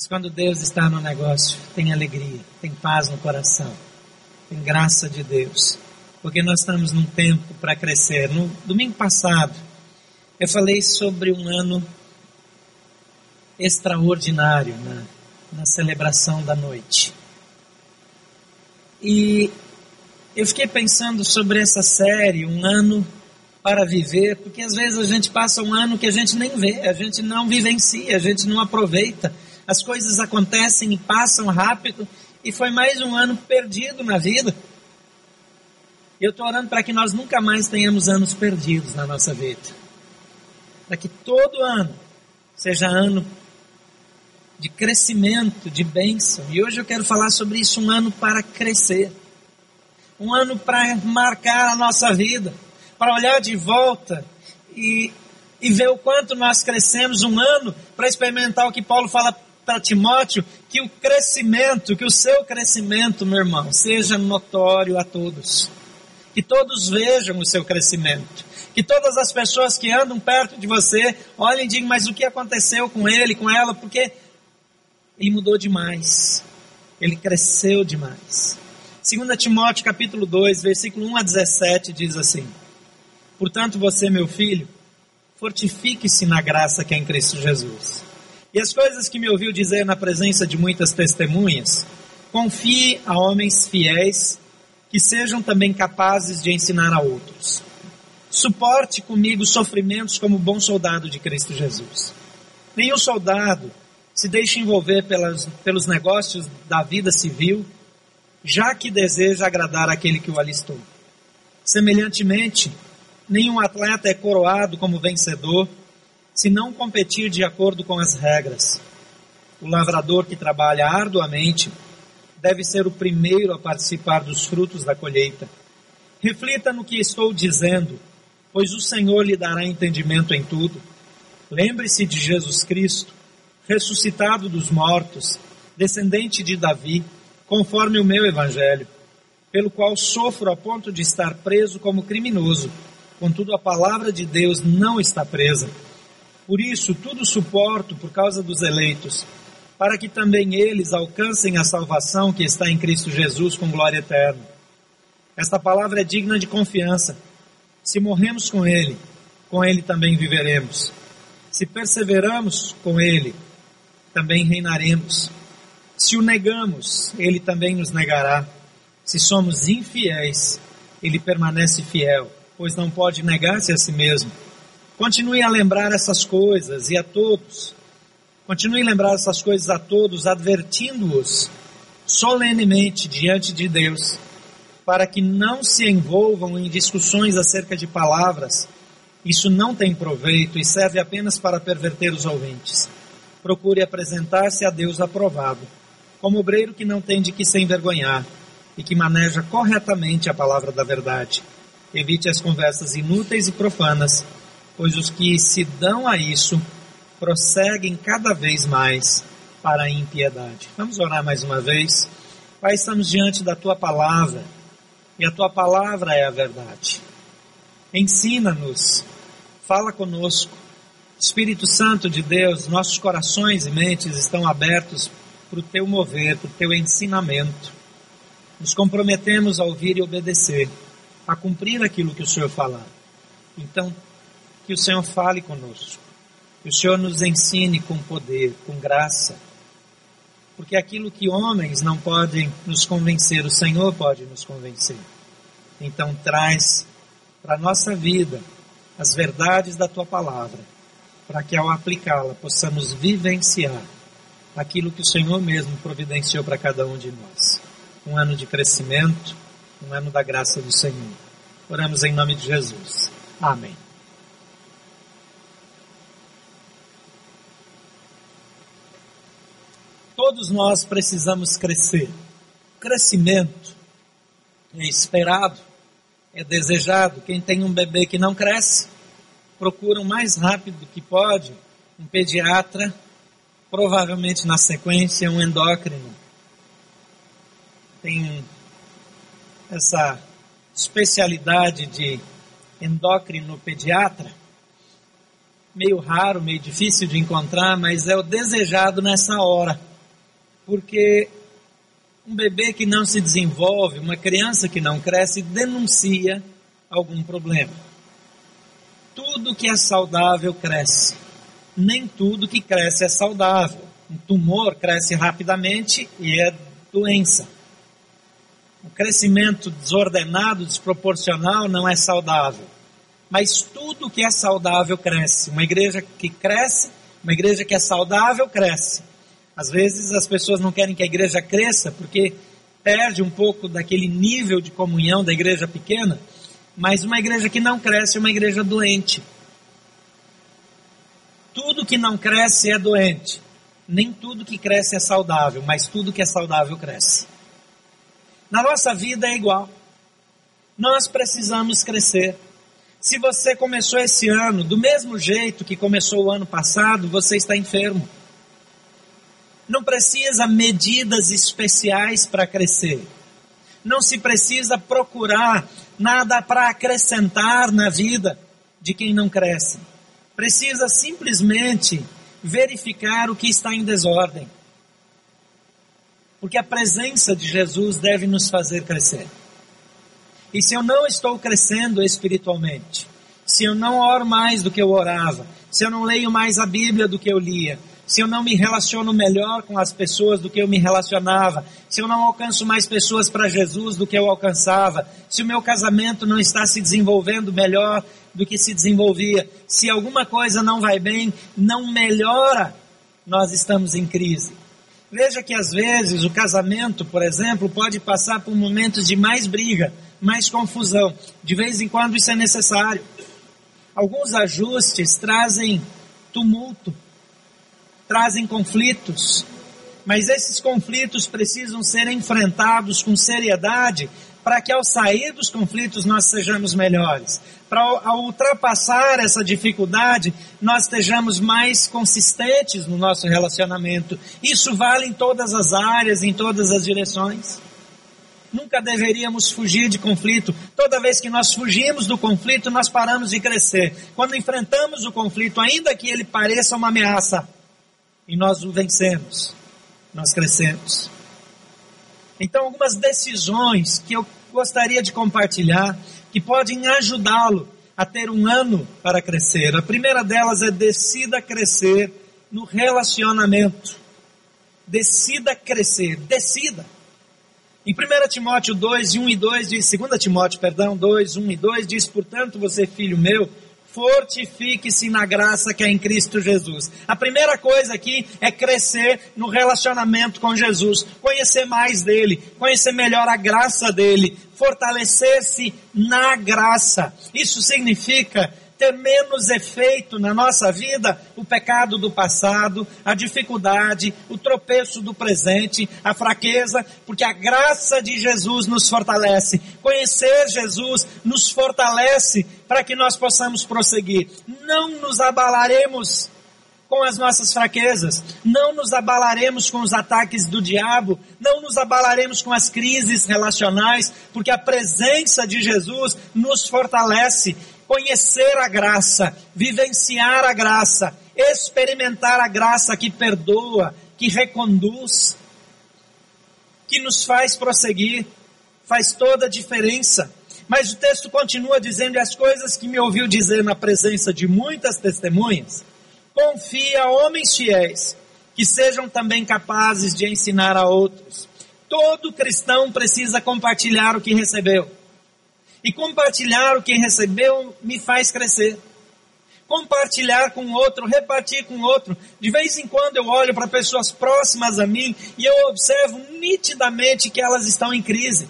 Mas quando Deus está no negócio, tem alegria, tem paz no coração, tem graça de Deus. Porque nós estamos num tempo para crescer. No domingo passado, eu falei sobre um ano extraordinário na, na celebração da noite. E eu fiquei pensando sobre essa série, um ano para viver, porque às vezes a gente passa um ano que a gente nem vê, a gente não vivencia, a gente não aproveita. As coisas acontecem e passam rápido, e foi mais um ano perdido na vida. Eu estou orando para que nós nunca mais tenhamos anos perdidos na nossa vida. Para que todo ano seja ano de crescimento, de bênção. E hoje eu quero falar sobre isso, um ano para crescer. Um ano para marcar a nossa vida, para olhar de volta e, e ver o quanto nós crescemos um ano para experimentar o que Paulo fala para Timóteo, que o crescimento, que o seu crescimento, meu irmão, seja notório a todos. Que todos vejam o seu crescimento. Que todas as pessoas que andam perto de você olhem e digam, mas o que aconteceu com ele, com ela? Porque ele mudou demais. Ele cresceu demais. 2 Timóteo capítulo 2, versículo 1 a 17 diz assim: Portanto, você, meu filho, fortifique-se na graça que é em Cristo Jesus. E as coisas que me ouviu dizer na presença de muitas testemunhas, confie a homens fiéis que sejam também capazes de ensinar a outros. Suporte comigo sofrimentos como bom soldado de Cristo Jesus. Nenhum soldado se deixa envolver pelas, pelos negócios da vida civil, já que deseja agradar aquele que o alistou. Semelhantemente, nenhum atleta é coroado como vencedor se não competir de acordo com as regras. O lavrador que trabalha arduamente deve ser o primeiro a participar dos frutos da colheita. Reflita no que estou dizendo, pois o Senhor lhe dará entendimento em tudo. Lembre-se de Jesus Cristo ressuscitado dos mortos, descendente de Davi, conforme o meu evangelho, pelo qual sofro a ponto de estar preso como criminoso. Contudo, a palavra de Deus não está presa. Por isso, tudo suporto por causa dos eleitos, para que também eles alcancem a salvação que está em Cristo Jesus com glória eterna. Esta palavra é digna de confiança. Se morremos com Ele, com Ele também viveremos. Se perseveramos com Ele, também reinaremos. Se o negamos, ele também nos negará. Se somos infiéis, ele permanece fiel, pois não pode negar-se a si mesmo. Continue a lembrar essas coisas e a todos. Continue a lembrar essas coisas a todos, advertindo-os solenemente diante de Deus, para que não se envolvam em discussões acerca de palavras. Isso não tem proveito e serve apenas para perverter os ouvintes procure apresentar-se a Deus aprovado, como obreiro que não tem de que se envergonhar e que maneja corretamente a palavra da verdade. Evite as conversas inúteis e profanas, pois os que se dão a isso prosseguem cada vez mais para a impiedade. Vamos orar mais uma vez. Pai, estamos diante da tua palavra e a tua palavra é a verdade. Ensina-nos, fala conosco, Espírito Santo de Deus, nossos corações e mentes estão abertos para o teu mover, para o teu ensinamento. Nos comprometemos a ouvir e obedecer, a cumprir aquilo que o Senhor falar. Então, que o Senhor fale conosco, que o Senhor nos ensine com poder, com graça, porque aquilo que homens não podem nos convencer, o Senhor pode nos convencer. Então, traz para a nossa vida as verdades da tua palavra para que ao aplicá-la possamos vivenciar aquilo que o Senhor mesmo providenciou para cada um de nós. Um ano de crescimento, um ano da graça do Senhor. Oramos em nome de Jesus. Amém. Todos nós precisamos crescer. crescimento é esperado, é desejado. Quem tem um bebê que não cresce, procuram mais rápido que pode um pediatra, provavelmente na sequência um endócrino. Tem essa especialidade de endócrino pediatra, meio raro, meio difícil de encontrar, mas é o desejado nessa hora. Porque um bebê que não se desenvolve, uma criança que não cresce, denuncia algum problema. Tudo que é saudável cresce. Nem tudo que cresce é saudável. Um tumor cresce rapidamente e é doença. O crescimento desordenado, desproporcional, não é saudável. Mas tudo que é saudável cresce. Uma igreja que cresce, uma igreja que é saudável, cresce. Às vezes as pessoas não querem que a igreja cresça porque perde um pouco daquele nível de comunhão da igreja pequena, mas uma igreja que não cresce é uma igreja doente. Tudo que não cresce é doente. Nem tudo que cresce é saudável, mas tudo que é saudável cresce. Na nossa vida é igual. Nós precisamos crescer. Se você começou esse ano do mesmo jeito que começou o ano passado, você está enfermo. Não precisa medidas especiais para crescer. Não se precisa procurar nada para acrescentar na vida de quem não cresce. Precisa simplesmente verificar o que está em desordem. Porque a presença de Jesus deve nos fazer crescer. E se eu não estou crescendo espiritualmente, se eu não oro mais do que eu orava, se eu não leio mais a Bíblia do que eu lia, se eu não me relaciono melhor com as pessoas do que eu me relacionava, se eu não alcanço mais pessoas para Jesus do que eu alcançava, se o meu casamento não está se desenvolvendo melhor do que se desenvolvia, se alguma coisa não vai bem, não melhora, nós estamos em crise. Veja que às vezes o casamento, por exemplo, pode passar por momentos de mais briga, mais confusão. De vez em quando isso é necessário. Alguns ajustes trazem tumulto, trazem conflitos, mas esses conflitos precisam ser enfrentados com seriedade para que ao sair dos conflitos nós sejamos melhores. Para ao ultrapassar essa dificuldade, nós estejamos mais consistentes no nosso relacionamento. Isso vale em todas as áreas, em todas as direções. Nunca deveríamos fugir de conflito. Toda vez que nós fugimos do conflito, nós paramos de crescer. Quando enfrentamos o conflito, ainda que ele pareça uma ameaça, e nós o vencemos, nós crescemos. Então, algumas decisões que eu gostaria de compartilhar que podem ajudá-lo a ter um ano para crescer. A primeira delas é decida crescer no relacionamento. Decida crescer, decida. Em 1 Timóteo 2, 1 e 2 diz, 2 Timóteo, perdão, 2, 1 e 2 diz, portanto, você filho meu, fortifique-se na graça que é em Cristo Jesus. A primeira coisa aqui é crescer no relacionamento com Jesus, conhecer mais dele, conhecer melhor a graça dele, fortalecer-se na graça. Isso significa ter menos efeito na nossa vida o pecado do passado, a dificuldade, o tropeço do presente, a fraqueza, porque a graça de Jesus nos fortalece. Conhecer Jesus nos fortalece para que nós possamos prosseguir. Não nos abalaremos com as nossas fraquezas, não nos abalaremos com os ataques do diabo, não nos abalaremos com as crises relacionais, porque a presença de Jesus nos fortalece conhecer a graça, vivenciar a graça, experimentar a graça que perdoa, que reconduz, que nos faz prosseguir, faz toda a diferença. Mas o texto continua dizendo as coisas que me ouviu dizer na presença de muitas testemunhas. Confia a homens fiéis, que sejam também capazes de ensinar a outros. Todo cristão precisa compartilhar o que recebeu. E compartilhar o que recebeu me faz crescer. Compartilhar com outro, repartir com outro. De vez em quando eu olho para pessoas próximas a mim e eu observo nitidamente que elas estão em crise.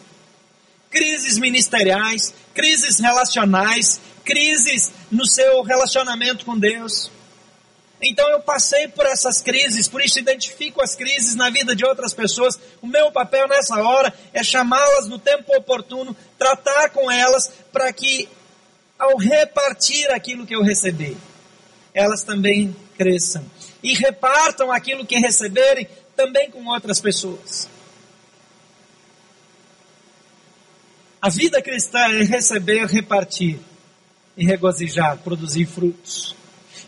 Crises ministeriais, crises relacionais, crises no seu relacionamento com Deus. Então eu passei por essas crises, por isso identifico as crises na vida de outras pessoas. O meu papel nessa hora é chamá-las no tempo oportuno, tratar com elas para que ao repartir aquilo que eu recebi, elas também cresçam e repartam aquilo que receberem também com outras pessoas. A vida cristã é receber, repartir e regozijar, produzir frutos.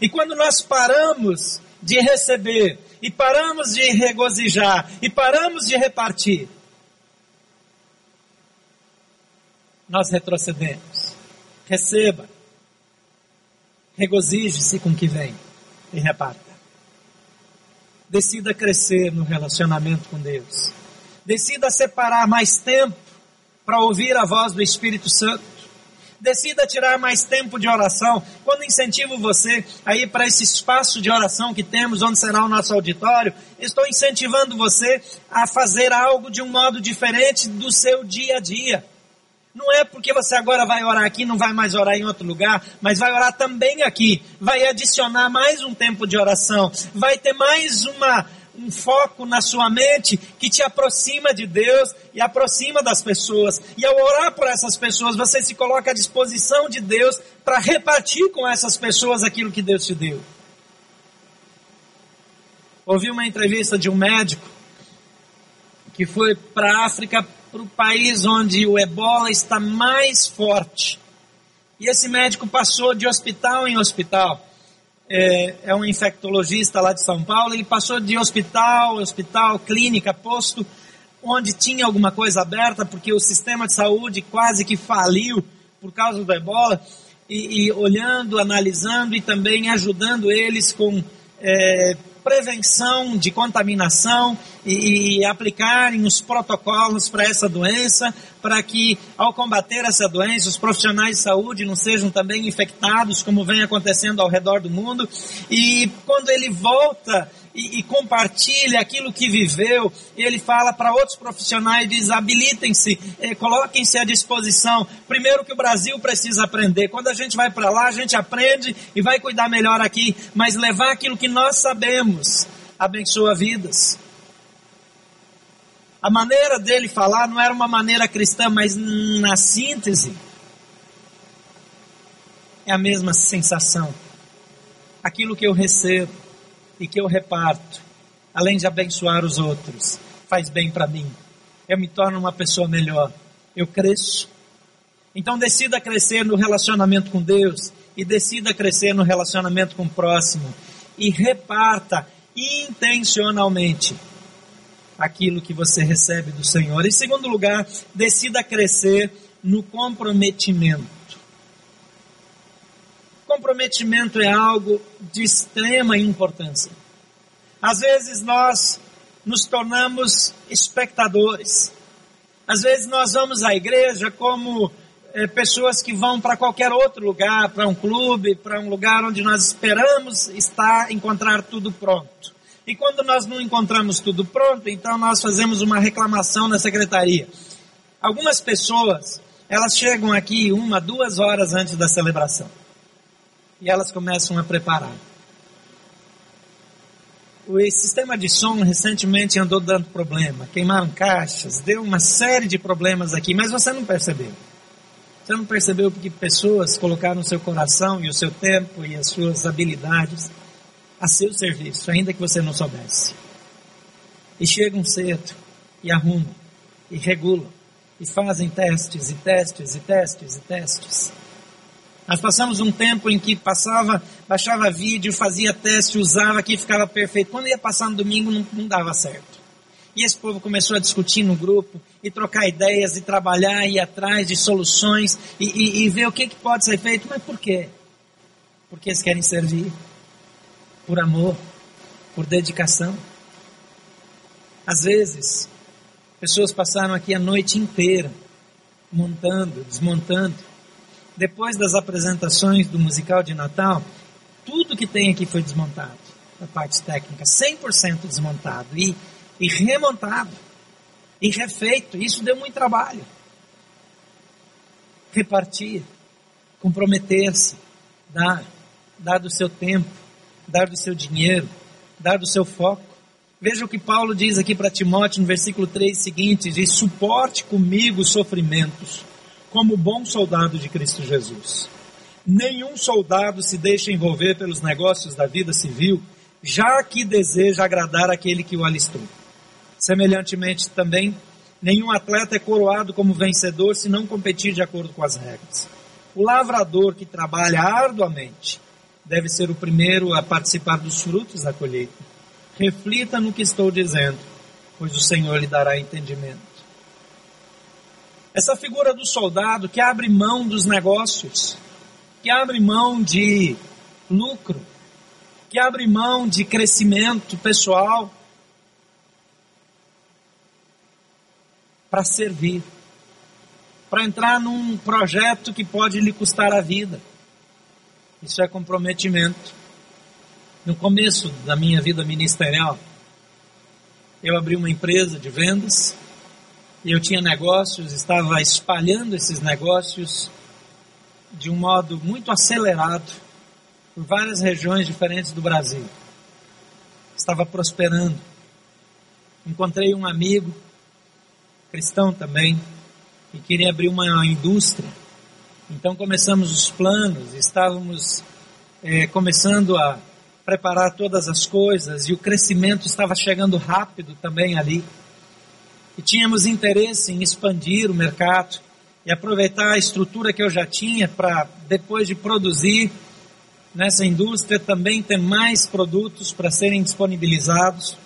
E quando nós paramos de receber e paramos de regozijar e paramos de repartir, nós retrocedemos. Receba, regozije-se com o que vem e reparta. Decida crescer no relacionamento com Deus. Decida separar mais tempo para ouvir a voz do Espírito Santo. Decida tirar mais tempo de oração. Quando incentivo você a ir para esse espaço de oração que temos, onde será o nosso auditório, estou incentivando você a fazer algo de um modo diferente do seu dia a dia. Não é porque você agora vai orar aqui, não vai mais orar em outro lugar, mas vai orar também aqui. Vai adicionar mais um tempo de oração. Vai ter mais uma, um foco na sua mente que te aproxima de Deus e aproxima das pessoas. E ao orar por essas pessoas, você se coloca à disposição de Deus para repartir com essas pessoas aquilo que Deus te deu. Ouvi uma entrevista de um médico que foi para a África para o país onde o ebola está mais forte. E esse médico passou de hospital em hospital. É, é um infectologista lá de São Paulo. Ele passou de hospital, hospital, clínica, posto, onde tinha alguma coisa aberta, porque o sistema de saúde quase que faliu por causa do ebola. E, e olhando, analisando e também ajudando eles com é, prevenção de contaminação e, e aplicarem os protocolos para essa doença, para que ao combater essa doença os profissionais de saúde não sejam também infectados, como vem acontecendo ao redor do mundo. E quando ele volta e, e compartilha aquilo que viveu, ele fala para outros profissionais, diz, habilitem-se, eh, coloquem-se à disposição. Primeiro que o Brasil precisa aprender. Quando a gente vai para lá, a gente aprende e vai cuidar melhor aqui, mas levar aquilo que nós sabemos abençoa vidas. A maneira dele falar não era uma maneira cristã, mas na síntese é a mesma sensação. Aquilo que eu recebo e que eu reparto, além de abençoar os outros, faz bem para mim. Eu me torno uma pessoa melhor. Eu cresço. Então decida crescer no relacionamento com Deus e decida crescer no relacionamento com o próximo e reparta intencionalmente aquilo que você recebe do Senhor. Em segundo lugar, decida crescer no comprometimento. Comprometimento é algo de extrema importância. Às vezes nós nos tornamos espectadores. Às vezes nós vamos à igreja como é, pessoas que vão para qualquer outro lugar, para um clube, para um lugar onde nós esperamos estar, encontrar tudo pronto. E quando nós não encontramos tudo pronto, então nós fazemos uma reclamação na secretaria. Algumas pessoas, elas chegam aqui uma, duas horas antes da celebração e elas começam a preparar. O sistema de som recentemente andou dando problema, queimaram caixas, deu uma série de problemas aqui, mas você não percebeu. Você não percebeu porque pessoas colocaram o seu coração e o seu tempo e as suas habilidades a seu serviço, ainda que você não soubesse. E chegam cedo e arrumam e regulam e fazem testes e testes e testes e testes. Nós passamos um tempo em que passava, baixava vídeo, fazia teste, usava aqui, ficava perfeito. Quando ia passar no domingo, não, não dava certo. E esse povo começou a discutir no grupo, e trocar ideias, e trabalhar, e ir atrás de soluções, e, e, e ver o que, que pode ser feito. Mas por quê? Porque eles querem servir. Por amor, por dedicação. Às vezes, pessoas passaram aqui a noite inteira, montando, desmontando, depois das apresentações do musical de Natal, tudo que tem aqui foi desmontado, a parte técnica, 100% desmontado e, e remontado e refeito. Isso deu muito trabalho. Repartir, comprometer-se, dar, dar do seu tempo, dar do seu dinheiro, dar do seu foco. Veja o que Paulo diz aqui para Timóteo no versículo 3 seguinte: diz: suporte comigo os sofrimentos como bom soldado de Cristo Jesus. Nenhum soldado se deixa envolver pelos negócios da vida civil, já que deseja agradar aquele que o alistou. Semelhantemente também, nenhum atleta é coroado como vencedor se não competir de acordo com as regras. O lavrador que trabalha arduamente deve ser o primeiro a participar dos frutos da colheita. reflita no que estou dizendo, pois o Senhor lhe dará entendimento. Essa figura do soldado que abre mão dos negócios, que abre mão de lucro, que abre mão de crescimento pessoal para servir, para entrar num projeto que pode lhe custar a vida. Isso é comprometimento. No começo da minha vida ministerial, eu abri uma empresa de vendas eu tinha negócios, estava espalhando esses negócios de um modo muito acelerado por várias regiões diferentes do Brasil. Estava prosperando. Encontrei um amigo, cristão também, e queria abrir uma indústria. Então começamos os planos, estávamos é, começando a preparar todas as coisas e o crescimento estava chegando rápido também ali. E tínhamos interesse em expandir o mercado e aproveitar a estrutura que eu já tinha para, depois de produzir nessa indústria, também ter mais produtos para serem disponibilizados.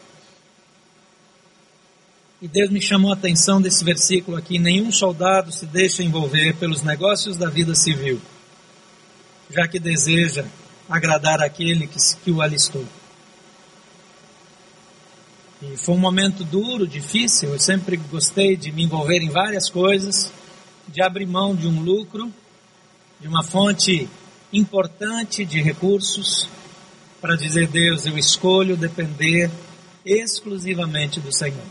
E Deus me chamou a atenção desse versículo aqui: nenhum soldado se deixa envolver pelos negócios da vida civil, já que deseja agradar aquele que, que o alistou. E foi um momento duro, difícil. Eu sempre gostei de me envolver em várias coisas, de abrir mão de um lucro, de uma fonte importante de recursos, para dizer: Deus, eu escolho depender exclusivamente do Senhor.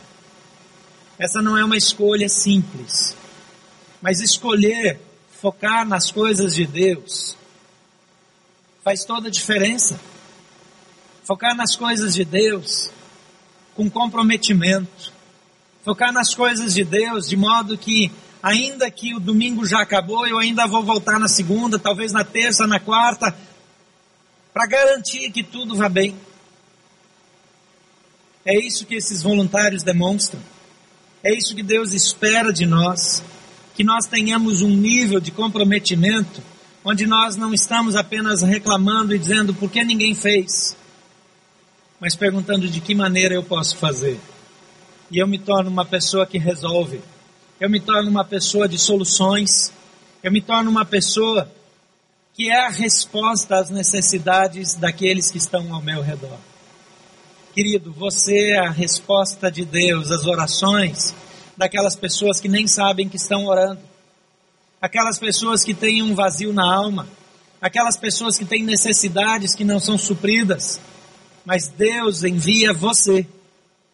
Essa não é uma escolha simples, mas escolher focar nas coisas de Deus faz toda a diferença. Focar nas coisas de Deus com comprometimento. Focar nas coisas de Deus de modo que, ainda que o domingo já acabou, eu ainda vou voltar na segunda, talvez na terça, na quarta, para garantir que tudo vá bem. É isso que esses voluntários demonstram. É isso que Deus espera de nós. Que nós tenhamos um nível de comprometimento onde nós não estamos apenas reclamando e dizendo por que ninguém fez, mas perguntando de que maneira eu posso fazer. E eu me torno uma pessoa que resolve, eu me torno uma pessoa de soluções, eu me torno uma pessoa que é a resposta às necessidades daqueles que estão ao meu redor. Querido, você é a resposta de Deus às orações daquelas pessoas que nem sabem que estão orando. Aquelas pessoas que têm um vazio na alma, aquelas pessoas que têm necessidades que não são supridas, mas Deus envia você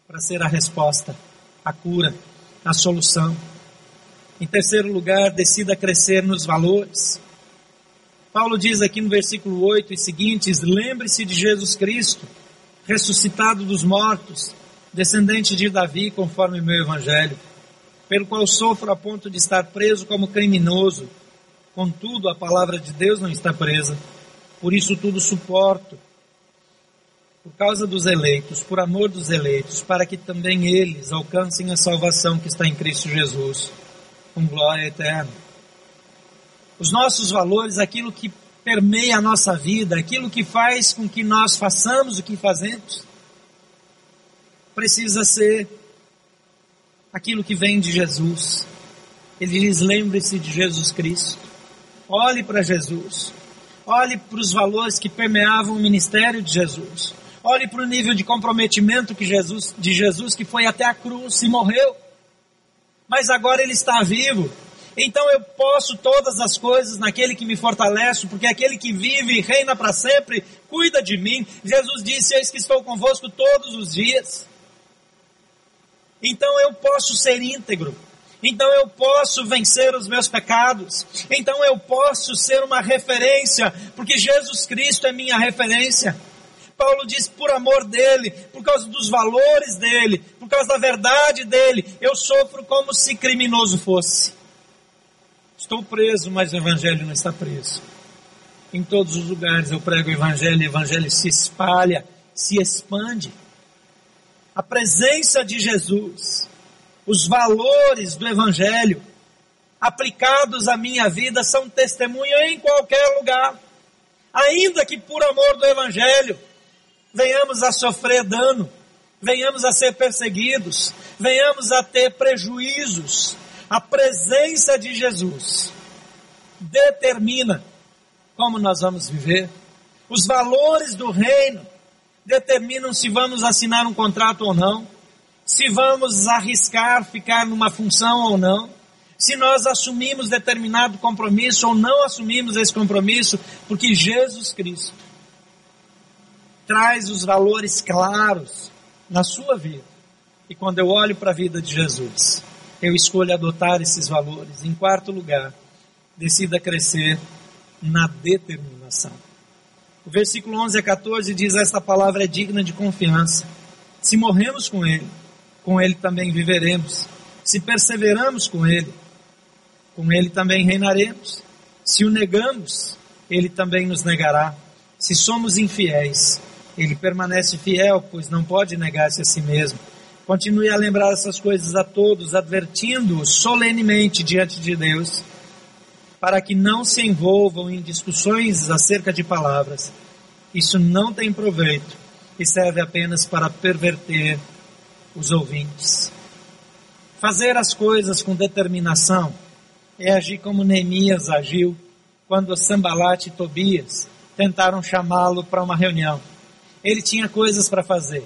para ser a resposta, a cura, a solução. Em terceiro lugar, decida crescer nos valores. Paulo diz aqui no versículo 8 e seguintes: lembre-se de Jesus Cristo, ressuscitado dos mortos, descendente de Davi, conforme o meu evangelho pelo qual sofro a ponto de estar preso como criminoso. Contudo, a palavra de Deus não está presa. Por isso tudo suporto. Por causa dos eleitos, por amor dos eleitos, para que também eles alcancem a salvação que está em Cristo Jesus, com glória eterna. Os nossos valores, aquilo que permeia a nossa vida, aquilo que faz com que nós façamos o que fazemos, precisa ser aquilo que vem de Jesus. Ele diz: lembre-se de Jesus Cristo. Olhe para Jesus. Olhe para os valores que permeavam o ministério de Jesus. Olhe para o nível de comprometimento que Jesus, de Jesus que foi até a cruz e morreu. Mas agora ele está vivo. Então eu posso todas as coisas naquele que me fortalece, porque aquele que vive e reina para sempre cuida de mim. Jesus disse: Eis que estou convosco todos os dias. Então eu posso ser íntegro. Então eu posso vencer os meus pecados. Então eu posso ser uma referência, porque Jesus Cristo é minha referência. Paulo diz: por amor dele, por causa dos valores dele, por causa da verdade dele, eu sofro como se criminoso fosse. Estou preso, mas o evangelho não está preso. Em todos os lugares eu prego o evangelho, o evangelho se espalha, se expande a presença de Jesus, os valores do Evangelho aplicados à minha vida são testemunha em qualquer lugar. Ainda que por amor do Evangelho, venhamos a sofrer dano, venhamos a ser perseguidos, venhamos a ter prejuízos. A presença de Jesus determina como nós vamos viver. Os valores do reino determinam se vamos assinar um contrato ou não, se vamos arriscar ficar numa função ou não, se nós assumimos determinado compromisso ou não assumimos esse compromisso, porque Jesus Cristo traz os valores claros na sua vida. E quando eu olho para a vida de Jesus, eu escolho adotar esses valores. Em quarto lugar, decida crescer na determinação. O versículo 11 a 14 diz: Esta palavra é digna de confiança. Se morremos com Ele, com Ele também viveremos. Se perseveramos com Ele, com Ele também reinaremos. Se o negamos, Ele também nos negará. Se somos infiéis, Ele permanece fiel, pois não pode negar-se a si mesmo. Continue a lembrar essas coisas a todos, advertindo-os solenemente diante de Deus para que não se envolvam em discussões acerca de palavras. Isso não tem proveito e serve apenas para perverter os ouvintes. Fazer as coisas com determinação é agir como Neemias agiu quando Sambalate e Tobias tentaram chamá-lo para uma reunião. Ele tinha coisas para fazer.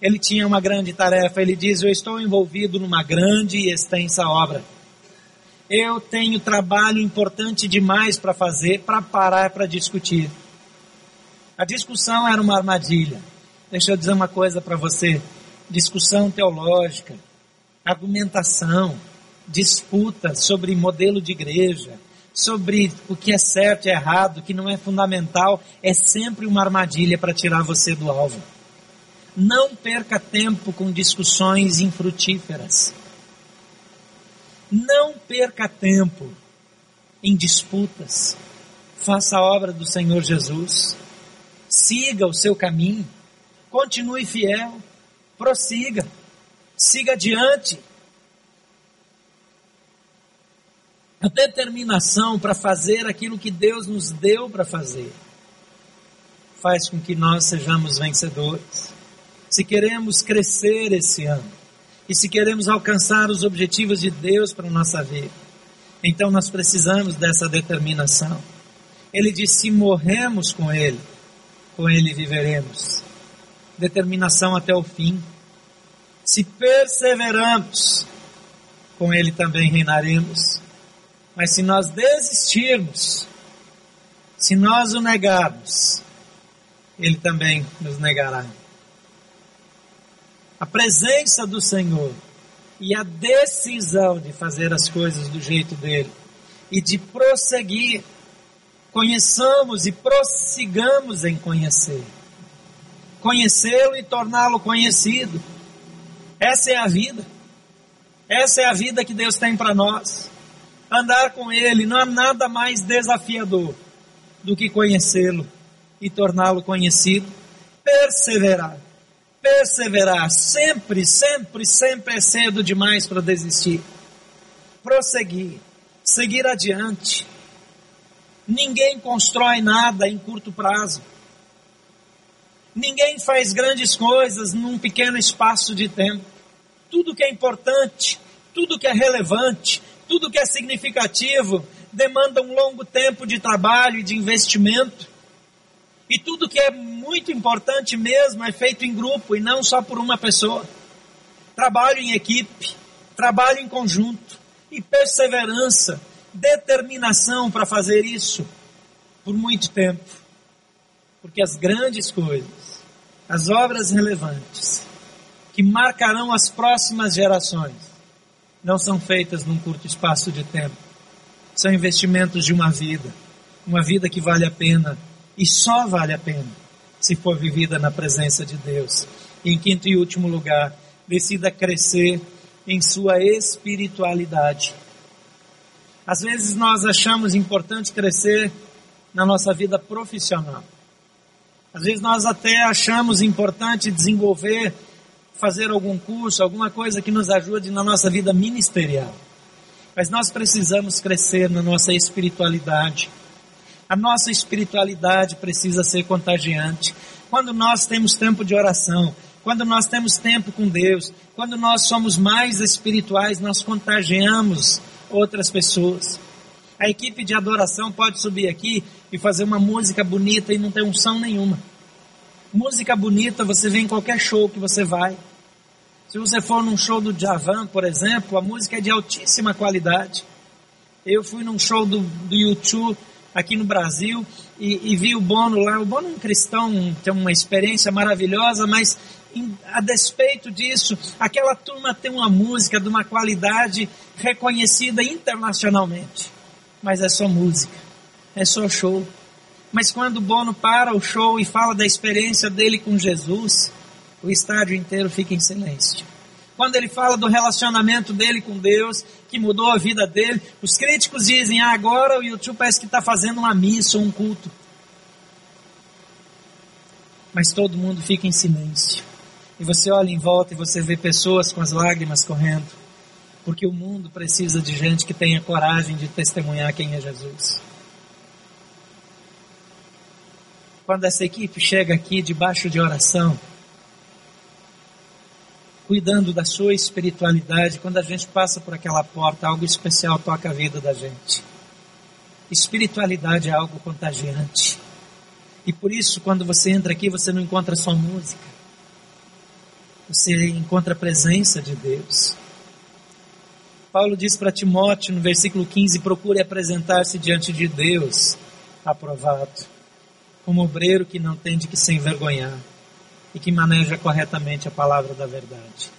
Ele tinha uma grande tarefa. Ele diz: Eu estou envolvido numa grande e extensa obra eu tenho trabalho importante demais para fazer para parar para discutir. A discussão era uma armadilha. Deixa eu dizer uma coisa para você: discussão teológica, argumentação, disputa sobre modelo de igreja, sobre o que é certo e errado, que não é fundamental, é sempre uma armadilha para tirar você do alvo. Não perca tempo com discussões infrutíferas. Não perca tempo em disputas. Faça a obra do Senhor Jesus. Siga o seu caminho. Continue fiel. Prossiga. Siga adiante. A determinação para fazer aquilo que Deus nos deu para fazer faz com que nós sejamos vencedores. Se queremos crescer esse ano, e se queremos alcançar os objetivos de Deus para a nossa vida, então nós precisamos dessa determinação. Ele diz: se morremos com Ele, com Ele viveremos. Determinação até o fim. Se perseveramos, com Ele também reinaremos. Mas se nós desistirmos, se nós o negarmos, Ele também nos negará a presença do Senhor e a decisão de fazer as coisas do jeito dele e de prosseguir, conheçamos e prossigamos em conhecer. Conhecê-lo e torná-lo conhecido. Essa é a vida. Essa é a vida que Deus tem para nós. Andar com Ele não há nada mais desafiador do que conhecê-lo e torná-lo conhecido. Perseverar perseverar, sempre, sempre, sempre é cedo demais para desistir. Prosseguir, seguir adiante. Ninguém constrói nada em curto prazo. Ninguém faz grandes coisas num pequeno espaço de tempo. Tudo que é importante, tudo que é relevante, tudo que é significativo demanda um longo tempo de trabalho e de investimento. E tudo que é muito importante mesmo é feito em grupo e não só por uma pessoa. Trabalho em equipe, trabalho em conjunto e perseverança, determinação para fazer isso por muito tempo. Porque as grandes coisas, as obras relevantes, que marcarão as próximas gerações, não são feitas num curto espaço de tempo. São investimentos de uma vida, uma vida que vale a pena e só vale a pena se for vivida na presença de Deus. E em quinto e último lugar, decida crescer em sua espiritualidade. Às vezes nós achamos importante crescer na nossa vida profissional. Às vezes nós até achamos importante desenvolver, fazer algum curso, alguma coisa que nos ajude na nossa vida ministerial. Mas nós precisamos crescer na nossa espiritualidade. A nossa espiritualidade precisa ser contagiante. quando nós temos tempo de oração, quando nós temos tempo com Deus, quando nós somos mais espirituais, nós contagiamos outras pessoas. A equipe de adoração pode subir aqui e fazer uma música bonita e não ter unção nenhuma. Música bonita você vê em qualquer show que você vai. Se você for num show do Javan, por exemplo, a música é de altíssima qualidade. Eu fui num show do, do YouTube aqui no Brasil e, e, vi o Bono lá. O Bono é um cristão, tem uma experiência maravilhosa, mas em, a despeito disso, aquela turma tem uma música de uma qualidade reconhecida internacionalmente. Mas é só música, é só show. Mas quando o Bono para o show e fala da experiência dele com Jesus, o estádio inteiro fica em silêncio. Quando ele fala do relacionamento dele com Deus, que mudou a vida dele, os críticos dizem: ah, agora o YouTube parece que está fazendo uma missa ou um culto. Mas todo mundo fica em silêncio. E você olha em volta e você vê pessoas com as lágrimas correndo. Porque o mundo precisa de gente que tenha coragem de testemunhar quem é Jesus. Quando essa equipe chega aqui debaixo de oração, cuidando da sua espiritualidade, quando a gente passa por aquela porta, algo especial toca a vida da gente. Espiritualidade é algo contagiante. E por isso, quando você entra aqui, você não encontra só música. Você encontra a presença de Deus. Paulo diz para Timóteo no versículo 15: procure apresentar-se diante de Deus aprovado como obreiro que não tem de que se envergonhar e que maneja corretamente a palavra da verdade.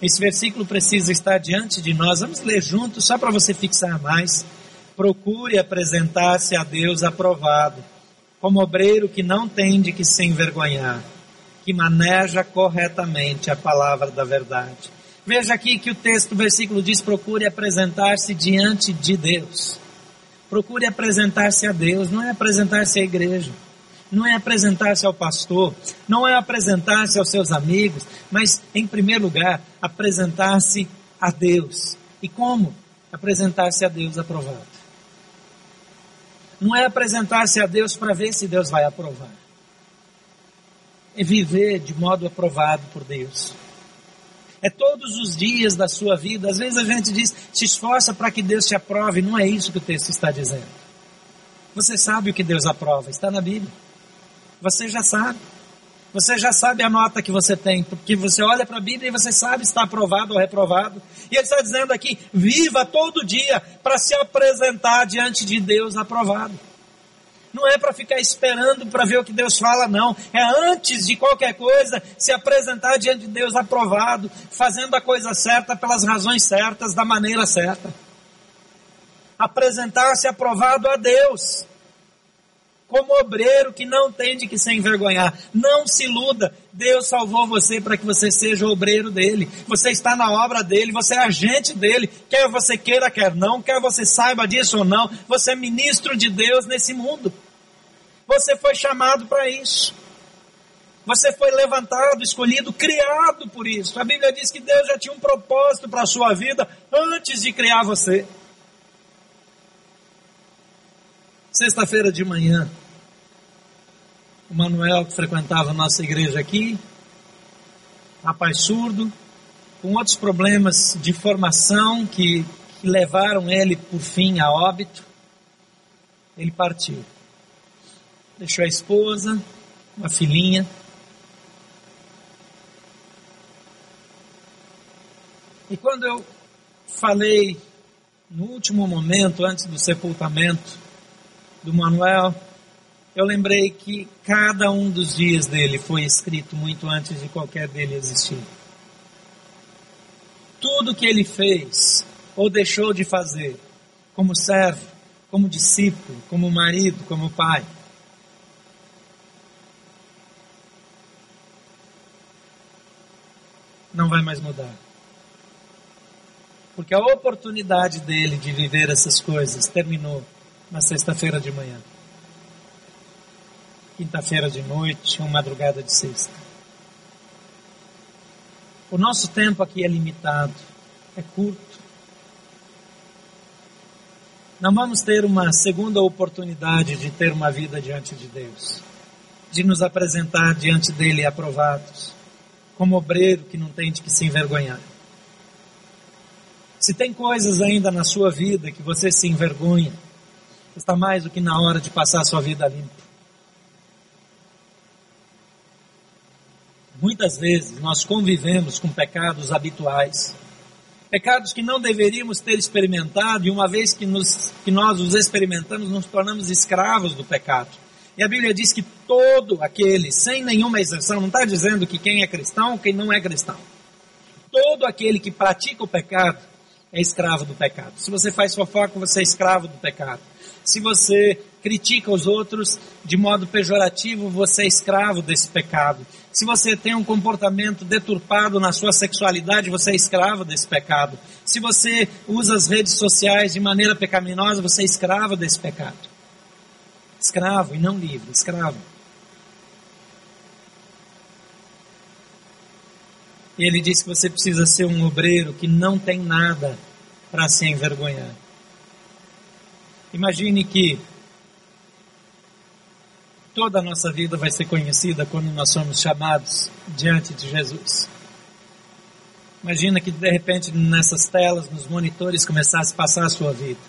Esse versículo precisa estar diante de nós. Vamos ler juntos, só para você fixar mais. Procure apresentar-se a Deus aprovado, como obreiro que não tem de que se envergonhar, que maneja corretamente a palavra da verdade. Veja aqui que o texto, o versículo diz: procure apresentar-se diante de Deus. Procure apresentar-se a Deus, não é apresentar-se à igreja, não é apresentar-se ao pastor, não é apresentar-se aos seus amigos, mas, em primeiro lugar, apresentar-se a Deus. E como? Apresentar-se a Deus aprovado. Não é apresentar-se a Deus para ver se Deus vai aprovar. É viver de modo aprovado por Deus é todos os dias da sua vida. Às vezes a gente diz, se esforça para que Deus te aprove. Não é isso que o texto está dizendo. Você sabe o que Deus aprova, está na Bíblia. Você já sabe. Você já sabe a nota que você tem, porque você olha para a Bíblia e você sabe se está aprovado ou reprovado. E ele está dizendo aqui: viva todo dia para se apresentar diante de Deus aprovado. Não é para ficar esperando para ver o que Deus fala, não. É antes de qualquer coisa se apresentar diante de Deus aprovado, fazendo a coisa certa pelas razões certas, da maneira certa. Apresentar-se aprovado a Deus como obreiro que não tem de que se envergonhar. Não se iluda. Deus salvou você para que você seja obreiro dele. Você está na obra dele, você é agente dele. Quer você queira, quer não, quer você saiba disso ou não, você é ministro de Deus nesse mundo. Você foi chamado para isso. Você foi levantado, escolhido, criado por isso. A Bíblia diz que Deus já tinha um propósito para a sua vida antes de criar você. Sexta-feira de manhã, o Manuel, que frequentava a nossa igreja aqui, rapaz surdo, com outros problemas de formação que, que levaram ele, por fim, a óbito, ele partiu deixou a esposa, uma filhinha. E quando eu falei no último momento, antes do sepultamento do Manuel, eu lembrei que cada um dos dias dele foi escrito muito antes de qualquer dele existir. Tudo que ele fez ou deixou de fazer, como servo, como discípulo, como marido, como pai, não vai mais mudar. Porque a oportunidade dele de viver essas coisas terminou na sexta-feira de manhã. Quinta-feira de noite, uma madrugada de sexta. O nosso tempo aqui é limitado, é curto. Não vamos ter uma segunda oportunidade de ter uma vida diante de Deus. de nos apresentar diante dele aprovados, como obreiro que não tem de que se envergonhar. Se tem coisas ainda na sua vida que você se envergonha, está mais do que na hora de passar a sua vida limpo. Muitas vezes nós convivemos com pecados habituais, pecados que não deveríamos ter experimentado, e uma vez que, nos, que nós os experimentamos, nos tornamos escravos do pecado. E a Bíblia diz que todo aquele, sem nenhuma exceção, não está dizendo que quem é cristão, quem não é cristão. Todo aquele que pratica o pecado é escravo do pecado. Se você faz fofoca, você é escravo do pecado. Se você critica os outros de modo pejorativo, você é escravo desse pecado. Se você tem um comportamento deturpado na sua sexualidade, você é escravo desse pecado. Se você usa as redes sociais de maneira pecaminosa, você é escravo desse pecado. Escravo e não livre, escravo. Ele diz que você precisa ser um obreiro que não tem nada para se envergonhar. Imagine que toda a nossa vida vai ser conhecida quando nós somos chamados diante de Jesus. Imagina que de repente nessas telas, nos monitores, começasse a passar a sua vida.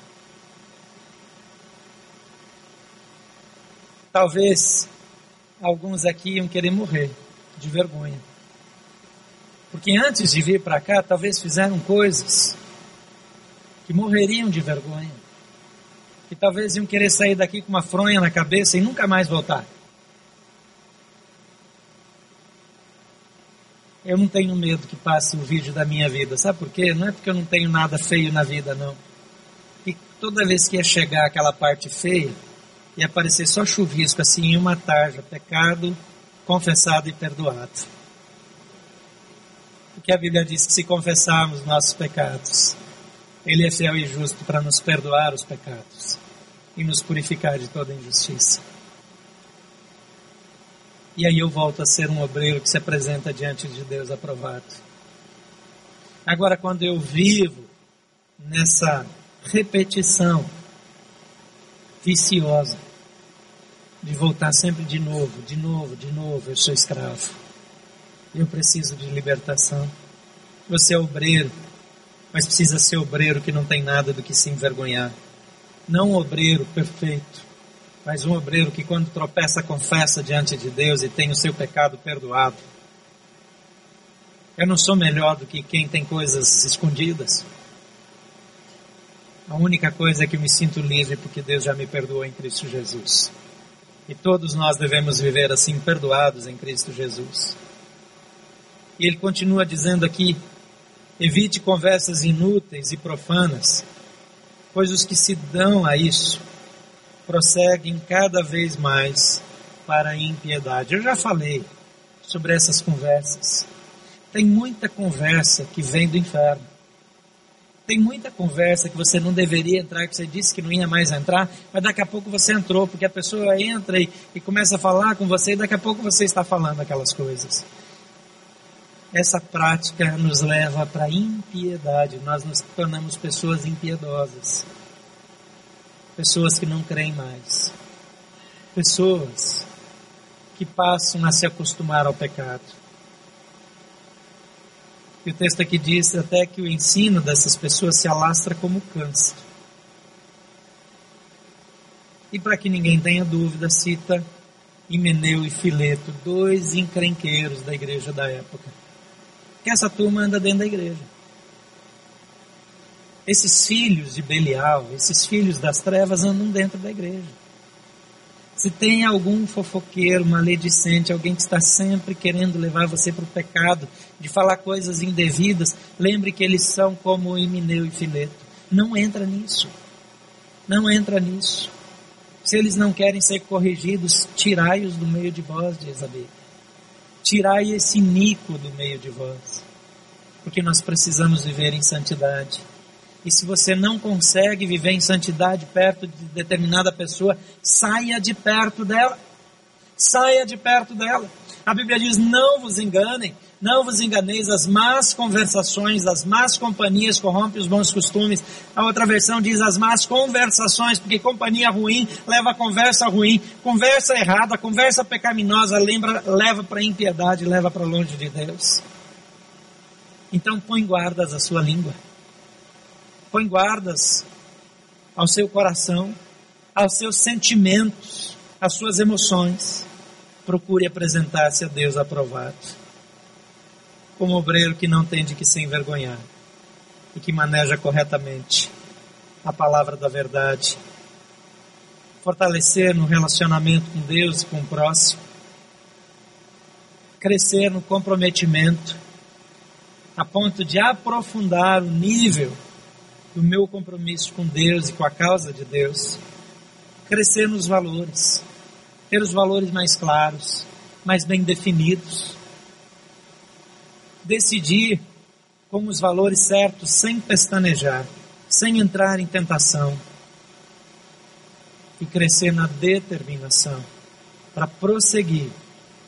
Talvez alguns aqui iam querer morrer de vergonha. Porque antes de vir para cá, talvez fizeram coisas que morreriam de vergonha. Que talvez iam querer sair daqui com uma fronha na cabeça e nunca mais voltar. Eu não tenho medo que passe o vídeo da minha vida. Sabe por quê? Não é porque eu não tenho nada feio na vida, não. E toda vez que ia chegar aquela parte feia, ia aparecer só chuvisco assim em uma tarja, pecado confessado e perdoado. Porque a Bíblia diz que se confessarmos nossos pecados, Ele é fiel e justo para nos perdoar os pecados e nos purificar de toda injustiça. E aí eu volto a ser um obreiro que se apresenta diante de Deus aprovado. Agora, quando eu vivo nessa repetição viciosa de voltar sempre de novo, de novo, de novo, eu sou escravo eu preciso de libertação. Você é obreiro, mas precisa ser obreiro que não tem nada do que se envergonhar. Não um obreiro perfeito, mas um obreiro que quando tropeça confessa diante de Deus e tem o seu pecado perdoado. Eu não sou melhor do que quem tem coisas escondidas. A única coisa é que me sinto livre porque Deus já me perdoou em Cristo Jesus. E todos nós devemos viver assim, perdoados em Cristo Jesus. E ele continua dizendo aqui: evite conversas inúteis e profanas, pois os que se dão a isso prosseguem cada vez mais para a impiedade. Eu já falei sobre essas conversas. Tem muita conversa que vem do inferno. Tem muita conversa que você não deveria entrar, que você disse que não ia mais entrar, mas daqui a pouco você entrou, porque a pessoa entra e, e começa a falar com você e daqui a pouco você está falando aquelas coisas essa prática nos leva para a impiedade, nós nos tornamos pessoas impiedosas, pessoas que não creem mais, pessoas que passam a se acostumar ao pecado. E o texto aqui diz até que o ensino dessas pessoas se alastra como câncer. E para que ninguém tenha dúvida, cita Himeneu e Fileto, dois encrenqueiros da igreja da época que essa turma anda dentro da igreja. Esses filhos de Belial, esses filhos das trevas andam dentro da igreja. Se tem algum fofoqueiro, maledicente, alguém que está sempre querendo levar você para o pecado, de falar coisas indevidas, lembre que eles são como Emineu e Fileto. Não entra nisso. Não entra nisso. Se eles não querem ser corrigidos, tirai-os do meio de vós, diz a Bíblia. Tirai esse mico do meio de vós, porque nós precisamos viver em santidade. E se você não consegue viver em santidade perto de determinada pessoa, saia de perto dela. Saia de perto dela. A Bíblia diz: não vos enganem, Não vos enganeis, as más conversações, as más companhias corrompem os bons costumes. A outra versão diz as más conversações, porque companhia ruim leva a conversa ruim, conversa errada, conversa pecaminosa lembra, leva para a impiedade, leva para longe de Deus. Então põe guardas à sua língua. Põe guardas ao seu coração, aos seus sentimentos, às suas emoções. Procure apresentar-se a Deus aprovado como obreiro que não tem de que se envergonhar e que maneja corretamente a palavra da verdade. Fortalecer no relacionamento com Deus e com o próximo. Crescer no comprometimento a ponto de aprofundar o nível do meu compromisso com Deus e com a causa de Deus. Crescer nos valores, ter os valores mais claros, mais bem definidos decidir com os valores certos, sem pestanejar, sem entrar em tentação e crescer na determinação para prosseguir,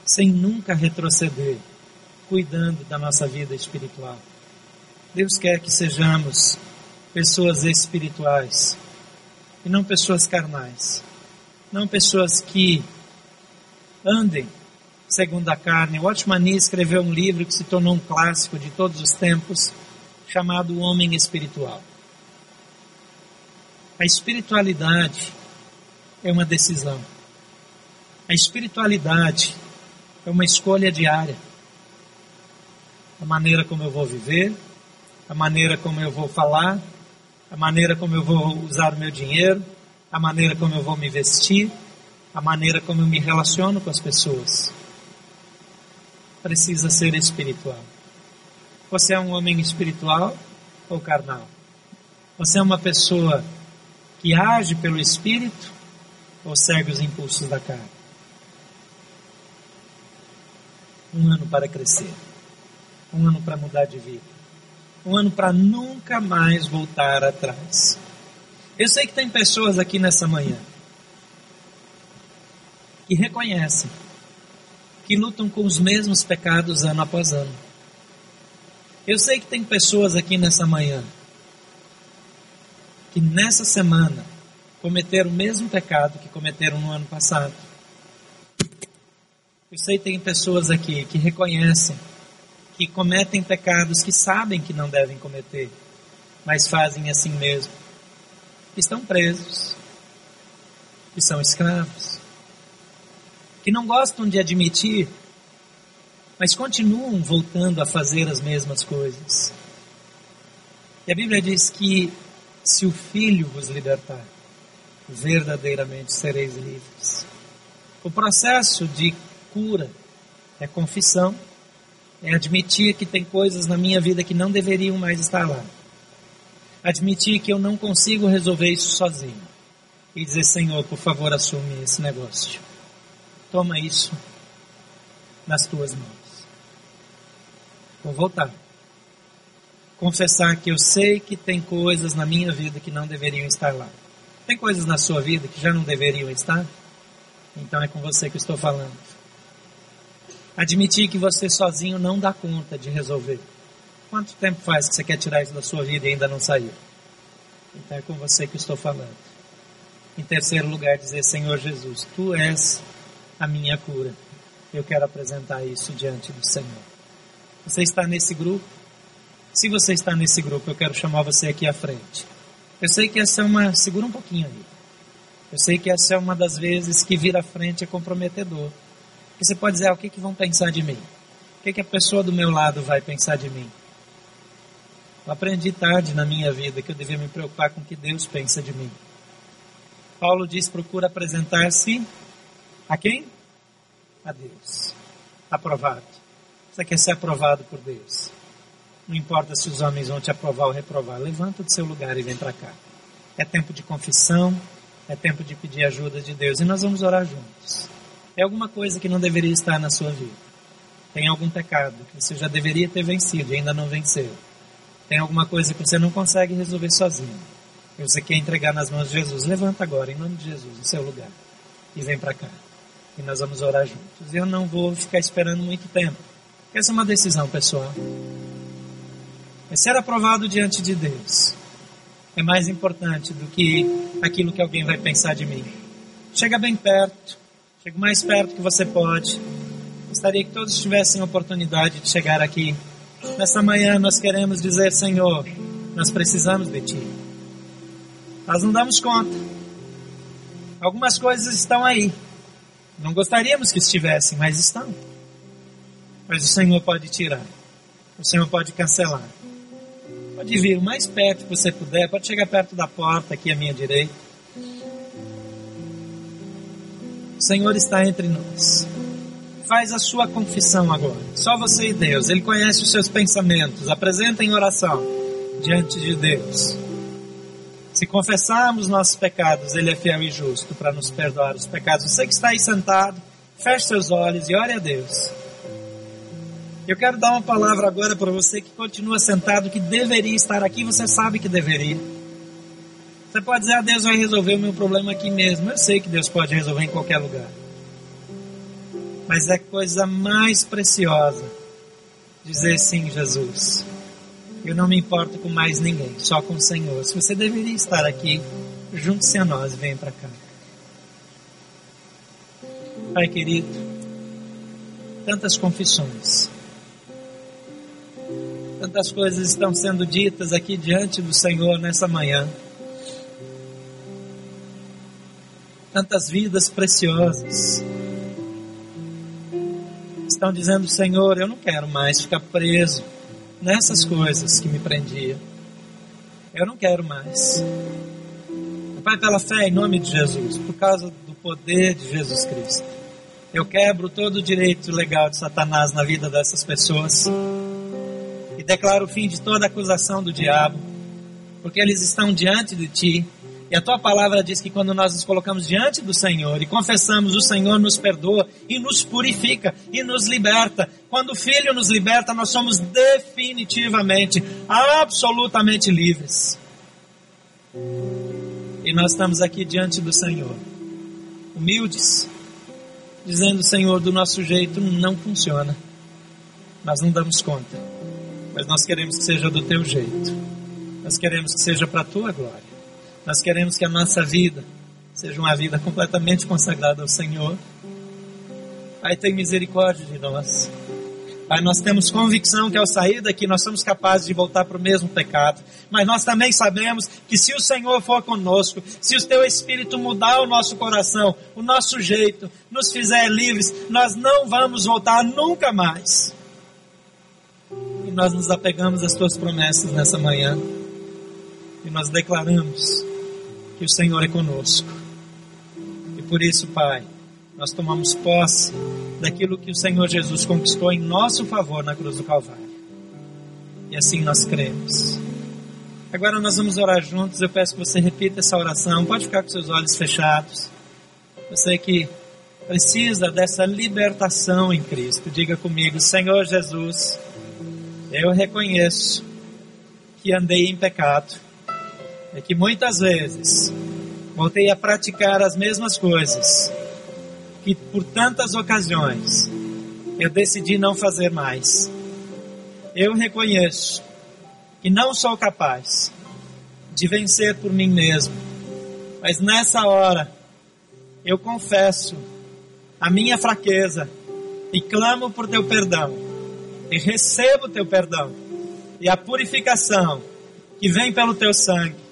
sem nunca retroceder, cuidando da nossa vida espiritual. Deus quer que sejamos pessoas espirituais e não pessoas carnais, não pessoas que andem segundo a carne. Watchman Nee escreveu um livro que se tornou um clássico de todos os tempos, chamado O Homem Espiritual. A espiritualidade é uma decisão. A espiritualidade é uma escolha diária. A maneira como eu vou viver, a maneira como eu vou falar, a maneira como eu vou usar o meu dinheiro, a maneira como eu vou me vestir, a maneira como eu me relaciono com as pessoas precisa ser espiritual. Você é um homem espiritual ou carnal? Você é uma pessoa que age pelo espírito ou segue os impulsos da carne? Um ano para crescer, um ano para mudar de vida, um ano para nunca mais voltar atrás. Eu sei que tem pessoas aqui nessa manhã que reconhecem que lutam com os mesmos pecados ano após ano. Eu sei que tem pessoas aqui nessa manhã que nessa semana cometeram o mesmo pecado que cometeram no ano passado. Eu sei que tem pessoas aqui que reconhecem que cometem pecados que sabem que não devem cometer, mas fazem assim mesmo. Estão presos, que são escravos que não gostam de admitir, mas continuam voltando a fazer as mesmas coisas. E a Bíblia diz que se o Filho vos libertar, verdadeiramente sereis livres. O processo de cura é confissão, é admitir que tem coisas na minha vida que não deveriam mais estar lá. Admitir que eu não consigo resolver isso sozinho. E dizer, Senhor, por favor, assume esse negócio. Toma isso nas tuas mãos. Vou voltar. Confessar que eu sei que tem coisas na minha vida que não deveriam estar lá. Tem coisas na sua vida que já não deveriam estar? Então é com você que estou falando. Admitir que você sozinho não dá conta de resolver. Quanto tempo faz que você quer tirar isso da sua vida e ainda não saiu? Então é com você que estou falando. Em terceiro lugar, dizer: Senhor Jesus, tu és a minha cura. Eu quero apresentar isso diante do Senhor. Você está nesse grupo? Se você está nesse grupo, eu quero chamar você aqui à frente. Eu sei que essa é uma. Segura um pouquinho aí. Eu sei que essa é uma das vezes que vir à frente é comprometedor. Porque você pode dizer, ah, o que, que vão pensar de mim? O que, que a pessoa do meu lado vai pensar de mim? Eu aprendi tarde na minha vida que eu devia me preocupar com o que Deus pensa de mim. Paulo diz: procura apresentar-se a quem? A Deus. Aprovado. Você quer ser aprovado por Deus. Não importa se os homens vão te aprovar ou reprovar. Levanta do seu lugar e vem para cá. É tempo de confissão. É tempo de pedir ajuda de Deus. E nós vamos orar juntos. É alguma coisa que não deveria estar na sua vida. Tem algum pecado que você já deveria ter vencido e ainda não venceu. Tem alguma coisa que você não consegue resolver sozinho. E você quer entregar nas mãos de Jesus. Levanta agora, em nome de Jesus, no seu lugar. E vem para cá e nós vamos orar juntos. Eu não vou ficar esperando muito tempo. Essa é uma decisão pessoal. É ser aprovado diante de Deus é mais importante do que aquilo que alguém vai pensar de mim. Chega bem perto, chega o mais perto que você pode. Gostaria que todos tivessem a oportunidade de chegar aqui. Nessa manhã nós queremos dizer, Senhor, nós precisamos de Ti. Nós não damos conta. Algumas coisas estão aí. Não gostaríamos que estivessem, mas estão. Mas o Senhor pode tirar. O Senhor pode cancelar. Pode vir o mais perto que você puder, pode chegar perto da porta aqui à minha direita. O Senhor está entre nós. Faz a sua confissão agora. Só você e Deus. Ele conhece os seus pensamentos. Apresenta em oração diante de Deus. Se confessarmos nossos pecados, Ele é fiel e justo para nos perdoar os pecados. Você que está aí sentado, feche seus olhos e ore a Deus. Eu quero dar uma palavra agora para você que continua sentado, que deveria estar aqui, você sabe que deveria. Você pode dizer, ah, Deus vai resolver o meu problema aqui mesmo. Eu sei que Deus pode resolver em qualquer lugar. Mas é coisa mais preciosa dizer sim, Jesus. Eu não me importo com mais ninguém, só com o Senhor. Se você deveria estar aqui, junte-se a nós venha para cá. Pai querido, tantas confissões Tantas coisas estão sendo ditas aqui diante do Senhor nessa manhã. Tantas vidas preciosas estão dizendo: Senhor, eu não quero mais ficar preso nessas coisas que me prendiam. Eu não quero mais. Pai, pela fé em nome de Jesus, por causa do poder de Jesus Cristo, eu quebro todo o direito legal de Satanás na vida dessas pessoas declaro o fim de toda acusação do diabo, porque eles estão diante de ti. E a tua palavra diz que quando nós nos colocamos diante do Senhor e confessamos, o Senhor nos perdoa e nos purifica e nos liberta. Quando o Filho nos liberta, nós somos definitivamente, absolutamente livres. E nós estamos aqui diante do Senhor, humildes, dizendo: Senhor, do nosso jeito não funciona, nós não damos conta mas nós queremos que seja do teu jeito. Nós queremos que seja para a tua glória. Nós queremos que a nossa vida seja uma vida completamente consagrada ao Senhor. Pai, tem misericórdia de nós. Pai, nós temos convicção que ao sair daqui nós somos capazes de voltar para o mesmo pecado. Mas nós também sabemos que se o Senhor for conosco, se o teu Espírito mudar o nosso coração, o nosso jeito, nos fizer livres, nós não vamos voltar nunca mais nós nos apegamos às tuas promessas nessa manhã e nós declaramos que o Senhor é conosco. E por isso, Pai, nós tomamos posse daquilo que o Senhor Jesus conquistou em nosso favor na cruz do Calvário. E assim nós cremos. Agora nós vamos orar juntos. Eu peço que você repita essa oração. Pode ficar com seus olhos fechados. Você que precisa dessa libertação em Cristo, diga comigo: Senhor Jesus eu reconheço que andei em pecado, é que muitas vezes voltei a praticar as mesmas coisas que por tantas ocasiões eu decidi não fazer mais. Eu reconheço que não sou capaz de vencer por mim mesmo, mas nessa hora eu confesso a minha fraqueza e clamo por teu perdão e recebo teu perdão e a purificação que vem pelo teu sangue.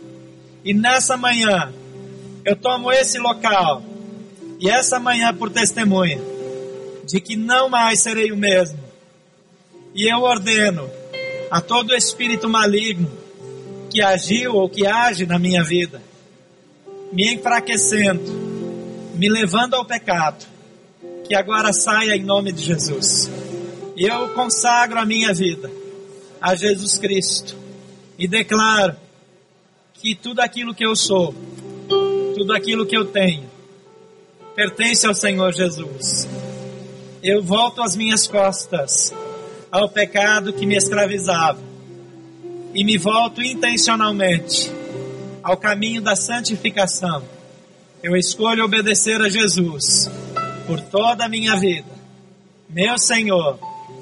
E nessa manhã, eu tomo esse local e essa manhã por testemunha de que não mais serei o mesmo. E eu ordeno a todo espírito maligno que agiu ou que age na minha vida, me enfraquecendo, me levando ao pecado, que agora saia em nome de Jesus. E eu consagro a minha vida a Jesus Cristo e declaro que tudo aquilo que eu sou, tudo aquilo que eu tenho, pertence ao Senhor Jesus. Eu volto as minhas costas ao pecado que me escravizava e me volto intencionalmente ao caminho da santificação. Eu escolho obedecer a Jesus por toda a minha vida. Meu Senhor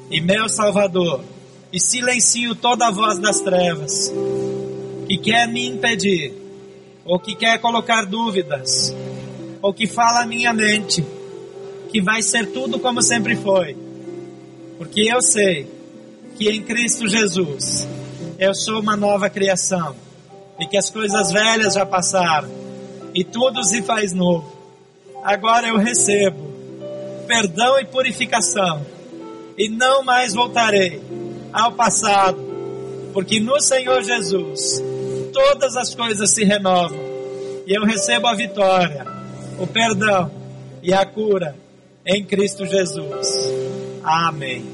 e meu Salvador, e silencio toda a voz das trevas que quer me impedir, ou que quer colocar dúvidas, ou que fala a minha mente que vai ser tudo como sempre foi. Porque eu sei que em Cristo Jesus eu sou uma nova criação e que as coisas velhas já passaram e tudo se faz novo. Agora eu recebo perdão e purificação e não mais voltarei ao passado, porque no Senhor Jesus todas as coisas se renovam e eu recebo a vitória, o perdão e a cura em Cristo Jesus. Amém.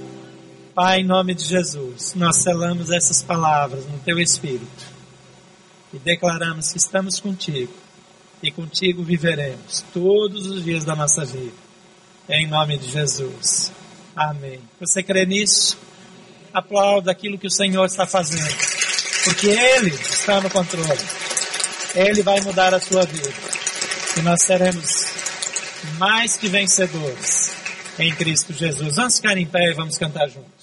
Pai, em nome de Jesus, nós selamos essas palavras no teu Espírito e declaramos que estamos contigo e contigo viveremos todos os dias da nossa vida. Em nome de Jesus. Amém. Você crê nisso? Aplauda aquilo que o Senhor está fazendo, porque Ele está no controle. Ele vai mudar a sua vida e nós seremos mais que vencedores em Cristo Jesus. Vamos ficar em pé e vamos cantar juntos.